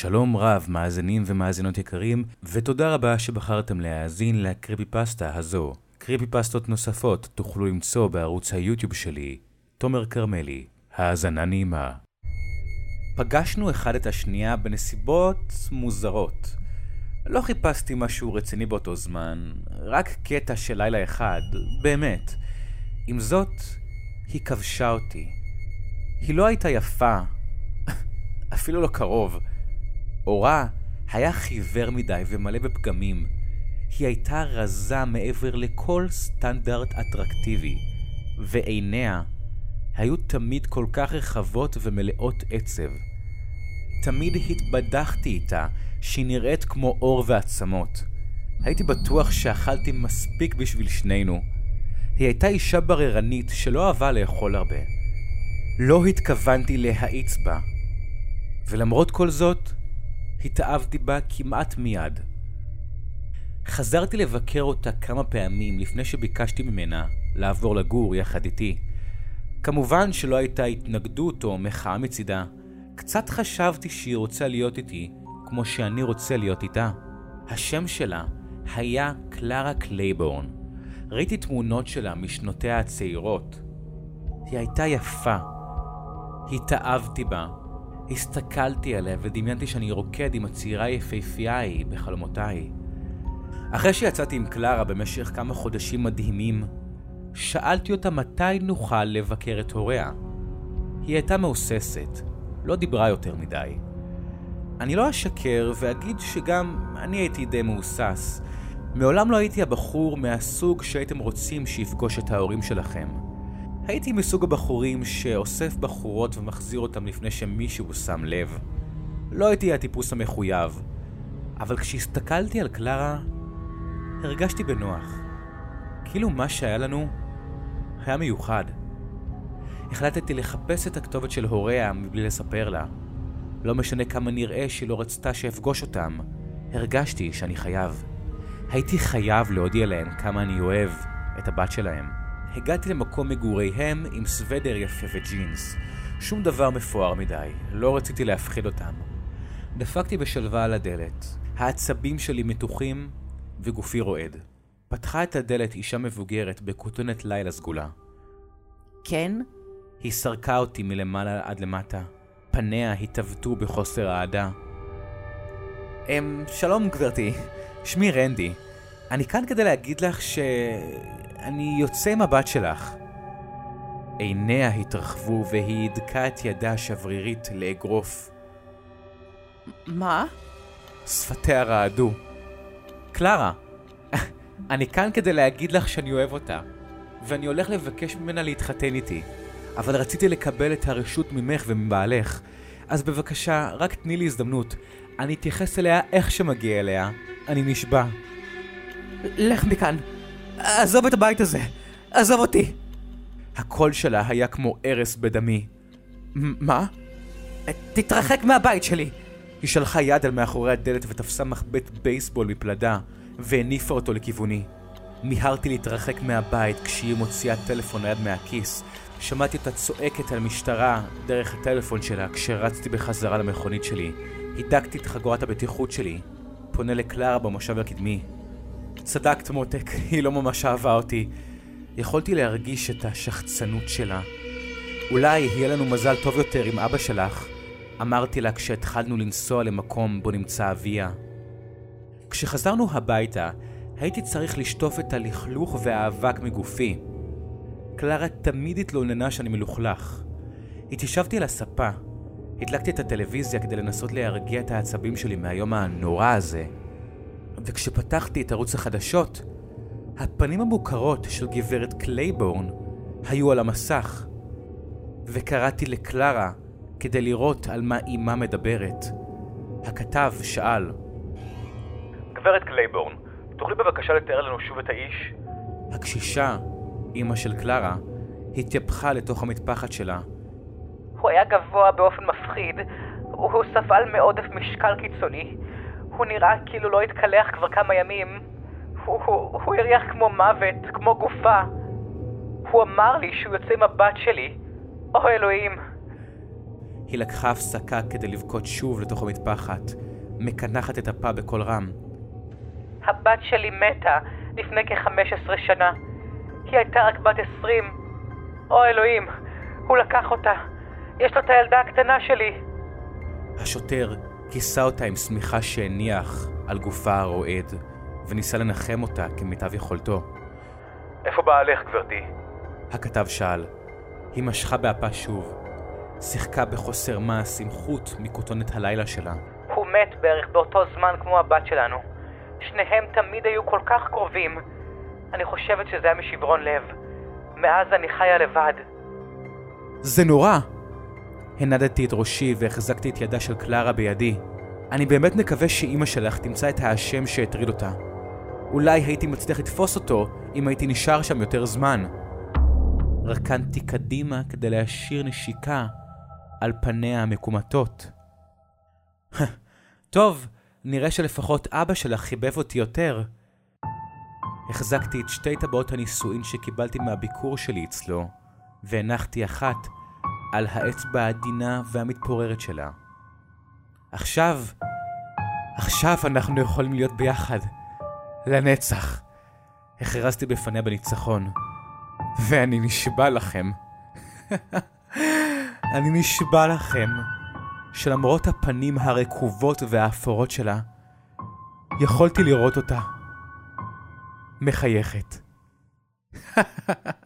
שלום רב, מאזינים ומאזינות יקרים, ותודה רבה שבחרתם להאזין לקריפי פסטה הזו. קריפי פסטות נוספות תוכלו למצוא בערוץ היוטיוב שלי, תומר כרמלי. האזנה נעימה. פגשנו אחד את השנייה בנסיבות מוזרות. לא חיפשתי משהו רציני באותו זמן, רק קטע של לילה אחד, באמת. עם זאת, היא כבשה אותי. היא לא הייתה יפה, אפילו לא קרוב. אורה היה חיוור מדי ומלא בפגמים. היא הייתה רזה מעבר לכל סטנדרט אטרקטיבי, ועיניה היו תמיד כל כך רחבות ומלאות עצב. תמיד התבדחתי איתה שהיא נראית כמו אור ועצמות. הייתי בטוח שאכלתי מספיק בשביל שנינו. היא הייתה אישה בררנית שלא אהבה לאכול הרבה. לא התכוונתי להאיץ בה. ולמרות כל זאת, התאהבתי בה כמעט מיד. חזרתי לבקר אותה כמה פעמים לפני שביקשתי ממנה לעבור לגור יחד איתי. כמובן שלא הייתה התנגדות או מחאה מצידה. קצת חשבתי שהיא רוצה להיות איתי כמו שאני רוצה להיות איתה. השם שלה היה קלרה קלייבורן. ראיתי תמונות שלה משנותיה הצעירות. היא הייתה יפה. התאהבתי בה. הסתכלתי עליה ודמיינתי שאני רוקד עם הצעירה היפהפייה ההיא בחלומותיי. אחרי שיצאתי עם קלרה במשך כמה חודשים מדהימים, שאלתי אותה מתי נוכל לבקר את הוריה. היא הייתה מהוססת, לא דיברה יותר מדי. אני לא אשקר ואגיד שגם אני הייתי די מהוסס. מעולם לא הייתי הבחור מהסוג שהייתם רוצים שיפגוש את ההורים שלכם. הייתי מסוג הבחורים שאוסף בחורות ומחזיר אותם לפני שמישהו שם לב. לא הייתי הטיפוס המחויב, אבל כשהסתכלתי על קלרה, הרגשתי בנוח. כאילו מה שהיה לנו היה מיוחד. החלטתי לחפש את הכתובת של הוריה מבלי לספר לה. לא משנה כמה נראה שהיא לא רצתה שאפגוש אותם, הרגשתי שאני חייב. הייתי חייב להודיע להם כמה אני אוהב את הבת שלהם. הגעתי למקום מגוריהם עם סוודר יפה וג'ינס. שום דבר מפואר מדי, לא רציתי להפחיד אותם. דפקתי בשלווה על הדלת. העצבים שלי מתוחים וגופי רועד. פתחה את הדלת אישה מבוגרת בכותונת לילה סגולה. כן? היא סרקה אותי מלמעלה עד למטה. פניה התעוותו בחוסר אהדה. אמ, שלום גברתי, שמי רנדי. אני כאן כדי להגיד לך ש... אני יוצא עם הבת שלך. עיניה התרחבו והיא הדקה את ידה השברירית לאגרוף. מה? שפתיה רעדו. קלרה, אני כאן כדי להגיד לך שאני אוהב אותה, ואני הולך לבקש ממנה להתחתן איתי, אבל רציתי לקבל את הרשות ממך ומבעלך, אז בבקשה, רק תני לי הזדמנות. אני אתייחס אליה איך שמגיע אליה. אני נשבע. לך מכאן. עזוב את הבית הזה. עזוב אותי. הקול שלה היה כמו ארס בדמי. מה? תתרחק מהבית שלי. היא שלחה יד על מאחורי הדלת ותפסה מחבט בייסבול מפלדה, והניפה אותו לכיווני. מיהרתי להתרחק מהבית כשהיא מוציאה טלפון נייד מהכיס. שמעתי אותה צועקת על משטרה דרך הטלפון שלה כשרצתי בחזרה למכונית שלי. הידקתי את חגורת הבטיחות שלי. פונה לקלרה במושב הקדמי. צדקת מותק, היא לא ממש אהבה אותי. יכולתי להרגיש את השחצנות שלה. אולי יהיה לנו מזל טוב יותר עם אבא שלך, אמרתי לה כשהתחלנו לנסוע למקום בו נמצא אביה. כשחזרנו הביתה, הייתי צריך לשטוף את הלכלוך והאבק מגופי. קלרה תמיד התלוננה שאני מלוכלך. התיישבתי על הספה, הדלקתי את הטלוויזיה כדי לנסות להרגיע את העצבים שלי מהיום הנורא הזה. וכשפתחתי את ערוץ החדשות, הפנים המוכרות של גברת קלייבורן היו על המסך, וקראתי לקלרה כדי לראות על מה אימה מדברת. הכתב שאל, גברת קלייבורן, תוכלי בבקשה לתאר לנו שוב את האיש? הקשישה, אמא של קלרה, התייפחה לתוך המטפחת שלה. הוא היה גבוה באופן מפחיד, הוא סבל מעודף משקל קיצוני, הוא נראה כאילו לא התקלח כבר כמה ימים. הוא, הוא, הוא הריח כמו מוות, כמו גופה. הוא אמר לי שהוא יוצא עם הבת שלי. או אלוהים. היא לקחה הפסקה כדי לבכות שוב לתוך המטפחת, מקנחת את הפה בקול רם. הבת שלי מתה לפני כ-15 שנה. היא הייתה רק בת 20. או אלוהים, הוא לקח אותה. יש לו את הילדה הקטנה שלי. השוטר כיסה אותה עם שמיכה שהניח על גופה הרועד, וניסה לנחם אותה כמיטב יכולתו. איפה בעלך, גברתי? הכתב שאל. היא משכה באפה שוב. שיחקה בחוסר מעש עם חוט מכותונת הלילה שלה. הוא מת בערך באותו זמן כמו הבת שלנו. שניהם תמיד היו כל כך קרובים. אני חושבת שזה היה משברון לב. מאז אני חיה לבד. זה נורא! הנדתי את ראשי והחזקתי את ידה של קלרה בידי. אני באמת מקווה שאימא שלך תמצא את האשם שהטריד אותה. אולי הייתי מצליח לתפוס אותו אם הייתי נשאר שם יותר זמן. רקנתי קדימה כדי להשאיר נשיקה על פניה המקומטות. טוב, נראה שלפחות אבא שלך חיבב אותי יותר. החזקתי את שתי טבעות הנישואין שקיבלתי מהביקור שלי אצלו, והנחתי אחת על האצבע העדינה והמתפוררת שלה. עכשיו, עכשיו אנחנו יכולים להיות ביחד. לנצח. הכרזתי בפניה בניצחון. ואני נשבע לכם. אני נשבע לכם שלמרות הפנים הרקובות והאפורות שלה, יכולתי לראות אותה מחייכת.